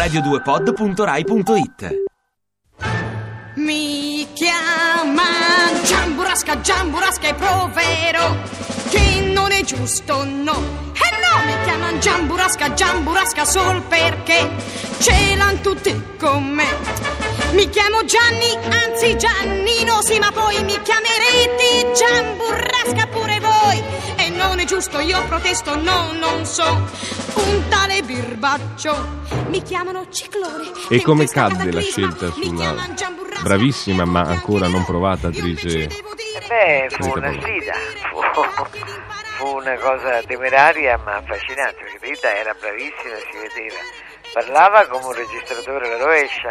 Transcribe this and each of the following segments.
radio2pod.rai.it Mi chiama Giamburasca, Giamburasca e provero che non è giusto, no. E no, mi chiamano Giamburasca, Giamburasca sol perché ce l'han tutti con me. Mi chiamo Gianni, anzi Giannino, sì, ma poi mi chiamerete Giamburrasca pure voi. E non è giusto, io protesto, no, non so. Un tale birbaccio. Mi chiamano Ciclone. E come cadde la scelta sulla bravissima ma ancora non provata attrice Beh, fu una sfida, fu, fu una cosa temeraria ma affascinante, perché Rita era bravissima, si vedeva. Parlava come un registratore alla rovescia,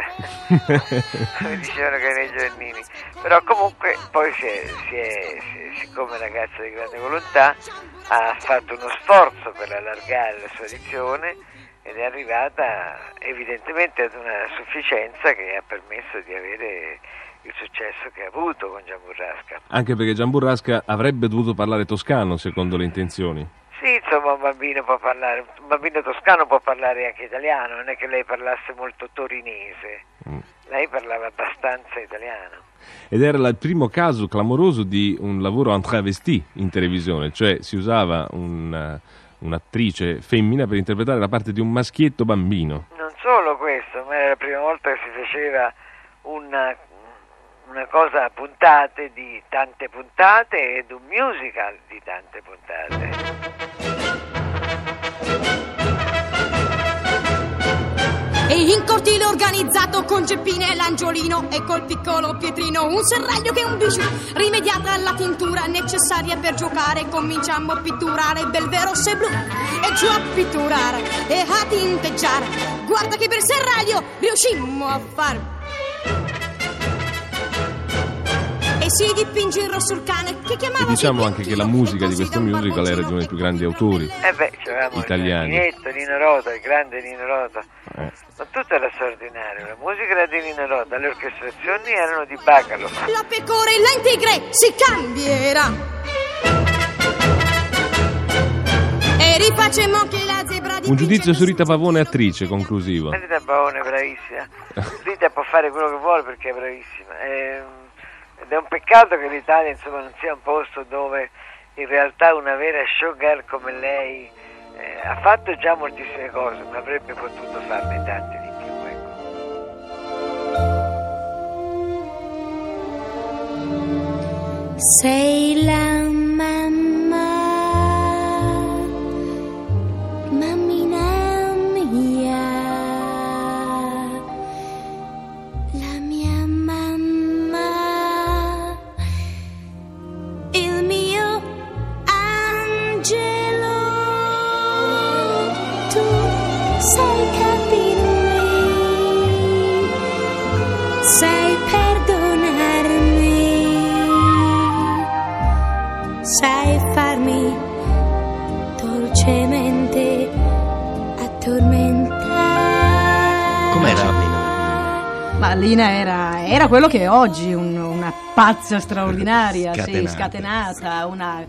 come dicevano che nei Giovannini. Però comunque poi si è, si è- si- siccome ragazza di grande volontà, ha fatto uno sforzo per allargare la sua dizione ed è arrivata evidentemente ad una sufficienza che ha permesso di avere il successo che ha avuto con Gian Burrasca. Anche perché Gian Burrasca avrebbe dovuto parlare toscano secondo le intenzioni. Sì, insomma, un bambino può parlare, un bambino toscano può parlare anche italiano, non è che lei parlasse molto torinese, Mm. lei parlava abbastanza italiano. Ed era il primo caso clamoroso di un lavoro en travesti in televisione, cioè si usava un- un'attrice femmina per interpretare la parte di un maschietto bambino. Non solo questo, ma era la prima volta che si faceva una, una cosa a puntate di tante puntate ed un musical di tante puntate. E in cortile organizzato con Geppine e l'Angiolino e col piccolo Pietrino un serraglio che un bijou rimediata alla tintura necessaria per giocare cominciamo a pitturare bel vero se blu e giù a pitturare e a tinteggiare guarda che per serraglio riuscimmo a far si dipinge il rosso il cane che E chiamava diciamo anche che la musica di questo e musical era di un uno dei più grandi autori. Eh beh, Italiani. Ninetto, Nino Rota, il grande Nino Rota. Eh. Ma tutto era straordinario, la musica era di Nino Rota, le orchestrazioni erano di Bacalo. La pecorella integre si cambierà. E rifacemmo anche la zebra di Un giudizio su Rita Pavone attrice, conclusivo. Rita Baone è bravissima. Rita può fare quello che vuole perché è bravissima. Ehm, ed è un peccato che l'Italia insomma, non sia un posto dove in realtà una vera showgirl come lei eh, ha fatto già moltissime cose, ma avrebbe potuto farne tante di più. Ecco. Sei la Ma Lina era, era quello che è oggi, un- una pazza straordinaria, sì, Scatenata. scatenata. Una...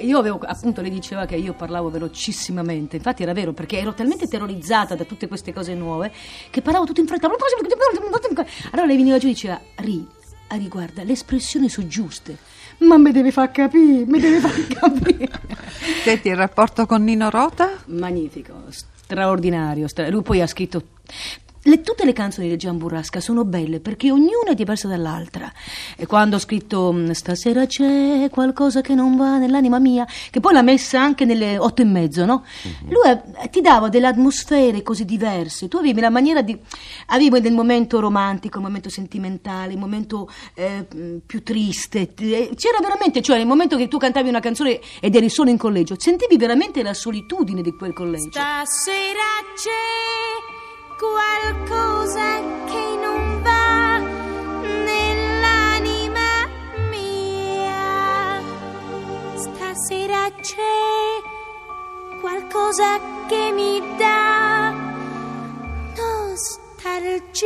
Io avevo, appunto, lei diceva che io parlavo velocissimamente, infatti era vero, perché ero talmente terrorizzata da tutte queste cose nuove che parlavo tutto in fretta. Allora lei veniva giù e diceva, Ri, Ri, guarda, le espressioni sono giuste, ma mi deve far capire, mi deve far capire. Senti, il rapporto con Nino Rota? Magnifico, straordinario. stra- Lui poi ha scritto. Le- tutte le canzoni di Gian Burrasca sono belle perché ognuna è diversa dall'altra. E quando ho scritto mm, Stasera c'è qualcosa che non va nell'anima mia, che poi l'ha messa anche nelle otto e mezzo, no? Lui eh, ti dava delle atmosfere così diverse. Tu avevi la maniera di. Avevi del momento romantico, il momento sentimentale, il momento eh, mm, più triste. Eh, C'era veramente, cioè nel momento che tu cantavi una canzone ed eri solo in collegio, sentivi veramente la solitudine di quel collegio. Stasera c'è qualcosa che non va nell'anima mia. Stasera c'è qualcosa che mi dà nostalgia.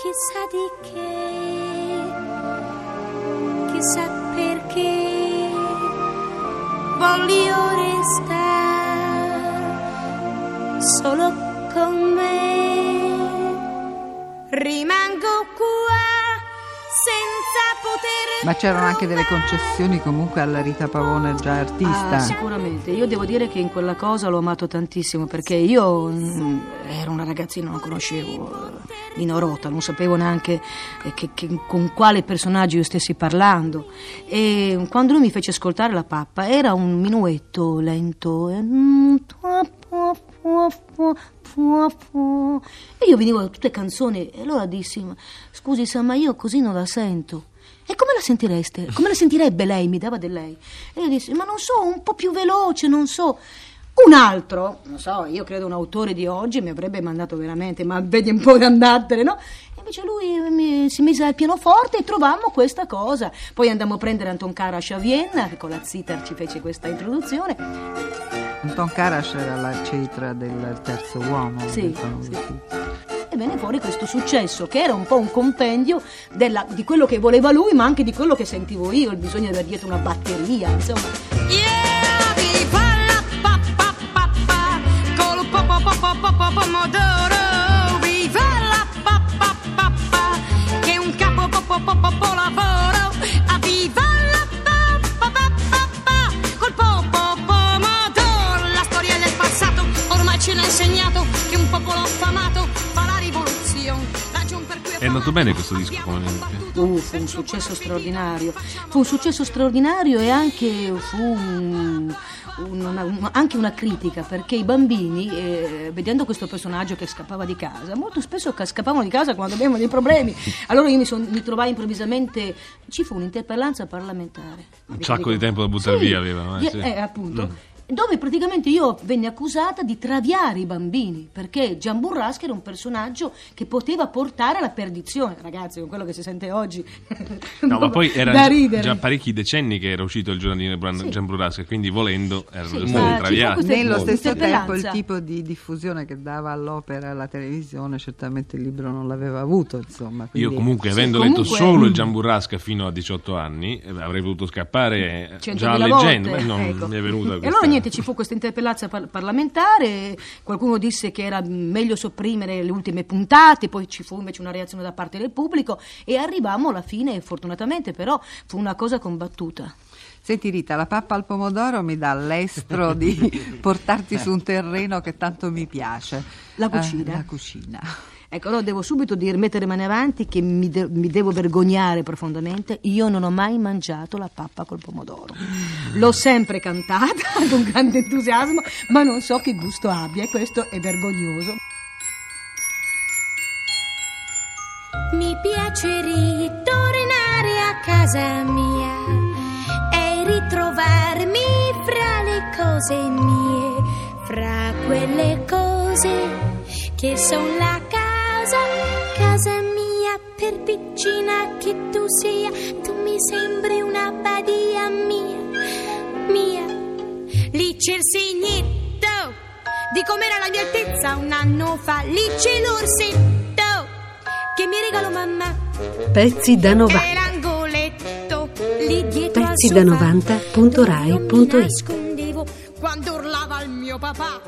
Chissà di che, chissà perché voglio restare solo con me. Rimango qua senza poter Ma c'erano anche delle concessioni comunque alla Rita Pavone già artista. Ah, sicuramente. Io devo dire che in quella cosa l'ho amato tantissimo perché io mm, ero una ragazzina, non conoscevo eh, Nino Rota, non sapevo neanche eh, che- che- con quale personaggio io stessi parlando. E quando lui mi fece ascoltare la pappa era un minuetto lento. e- mm, E io venivo da tutte canzoni e allora dissi: "Ma Scusi, sa, ma io così non la sento. E come la sentireste? Come la sentirebbe lei? Mi dava del lei. E io dissi, ma non so, un po' più veloce, non so. Un altro, non so, io credo un autore di oggi mi avrebbe mandato veramente, ma vedi un po' di andatene, no? E invece lui mi- si mise al pianoforte e trovammo questa cosa. Poi andammo a prendere Anton Karash a Vienna, che con la Zitar ci fece questa introduzione. Anton Karash era la cetra del terzo uomo. Sì. E venne fuori questo successo, che era un po' un compendio della- di quello che voleva lui, ma anche di quello che sentivo io, il bisogno di avere dietro una batteria, insomma. Yeah, È andato bene questo disco come Uh, fu un successo straordinario. Fu un successo straordinario e anche fu un- un- una, un- anche una critica perché i bambini, eh, vedendo questo personaggio che scappava di casa, molto spesso ca- scappavano di casa quando avevano dei problemi. Allora io mi, son- mi trovai improvvisamente. Ci fu un'interpellanza parlamentare. Un sacco di tempo da buttare Sì, via avevano, eh, sì. eh, appunto. Mm. Dove praticamente io venni accusata di traviare i bambini, perché Gian Burrasca era un personaggio che poteva portare alla perdizione, ragazzi, con quello che si sente oggi. No, ma poi era da già, ridere. già parecchi decenni che era uscito il giornalino di Bran- Sì. Gian Brurasca, quindi volendo erano Sì, stati traviati. Nello Molto. stesso tempo il tipo di diffusione che dava all'opera alla televisione, certamente il libro non l'aveva avuto, insomma. Io quindi- comunque, Sì, avendo comunque- letto solo il Gian Burrasca fino a 18 anni, eh, avrei potuto scappare già 100.000 leggendo, ma non ecco. mi è venuta E questa... allora niente, ci fu questa interpellanza par- parlamentare, qualcuno disse che era meglio sopprimere le ultime puntate, poi ci fu invece una reazione da parte del pubblico e arrivammo alla fine, fortunatamente, però fu una cosa combattuta. Senti Rita, la pappa al pomodoro mi dà l'estro di portarti su un terreno che tanto mi piace. La cucina. Eh, la cucina. Ecco, allora devo subito dire, mettere mani avanti che mi, de- mi devo vergognare profondamente. Io non ho mai mangiato la pappa col pomodoro. L'ho sempre cantata con grande entusiasmo, ma non so che gusto abbia e questo è vergognoso. Mi piace ritornare a casa mia e ritrovarmi fra le cose mie, fra quelle cose che sono la casa, casa mia, per piccina che tu sia, tu mi sembri una badia mia, mia. Lì c'è il segnetto di com'era la mia altezza un anno fa. Lì c'è l'orsetto che mi regalò mamma. Pezzi da E 90. l'angoletto lì dietro Pezzi da sofà, 90.rai.it. dove io mi nascondevo quando urlava il mio papà.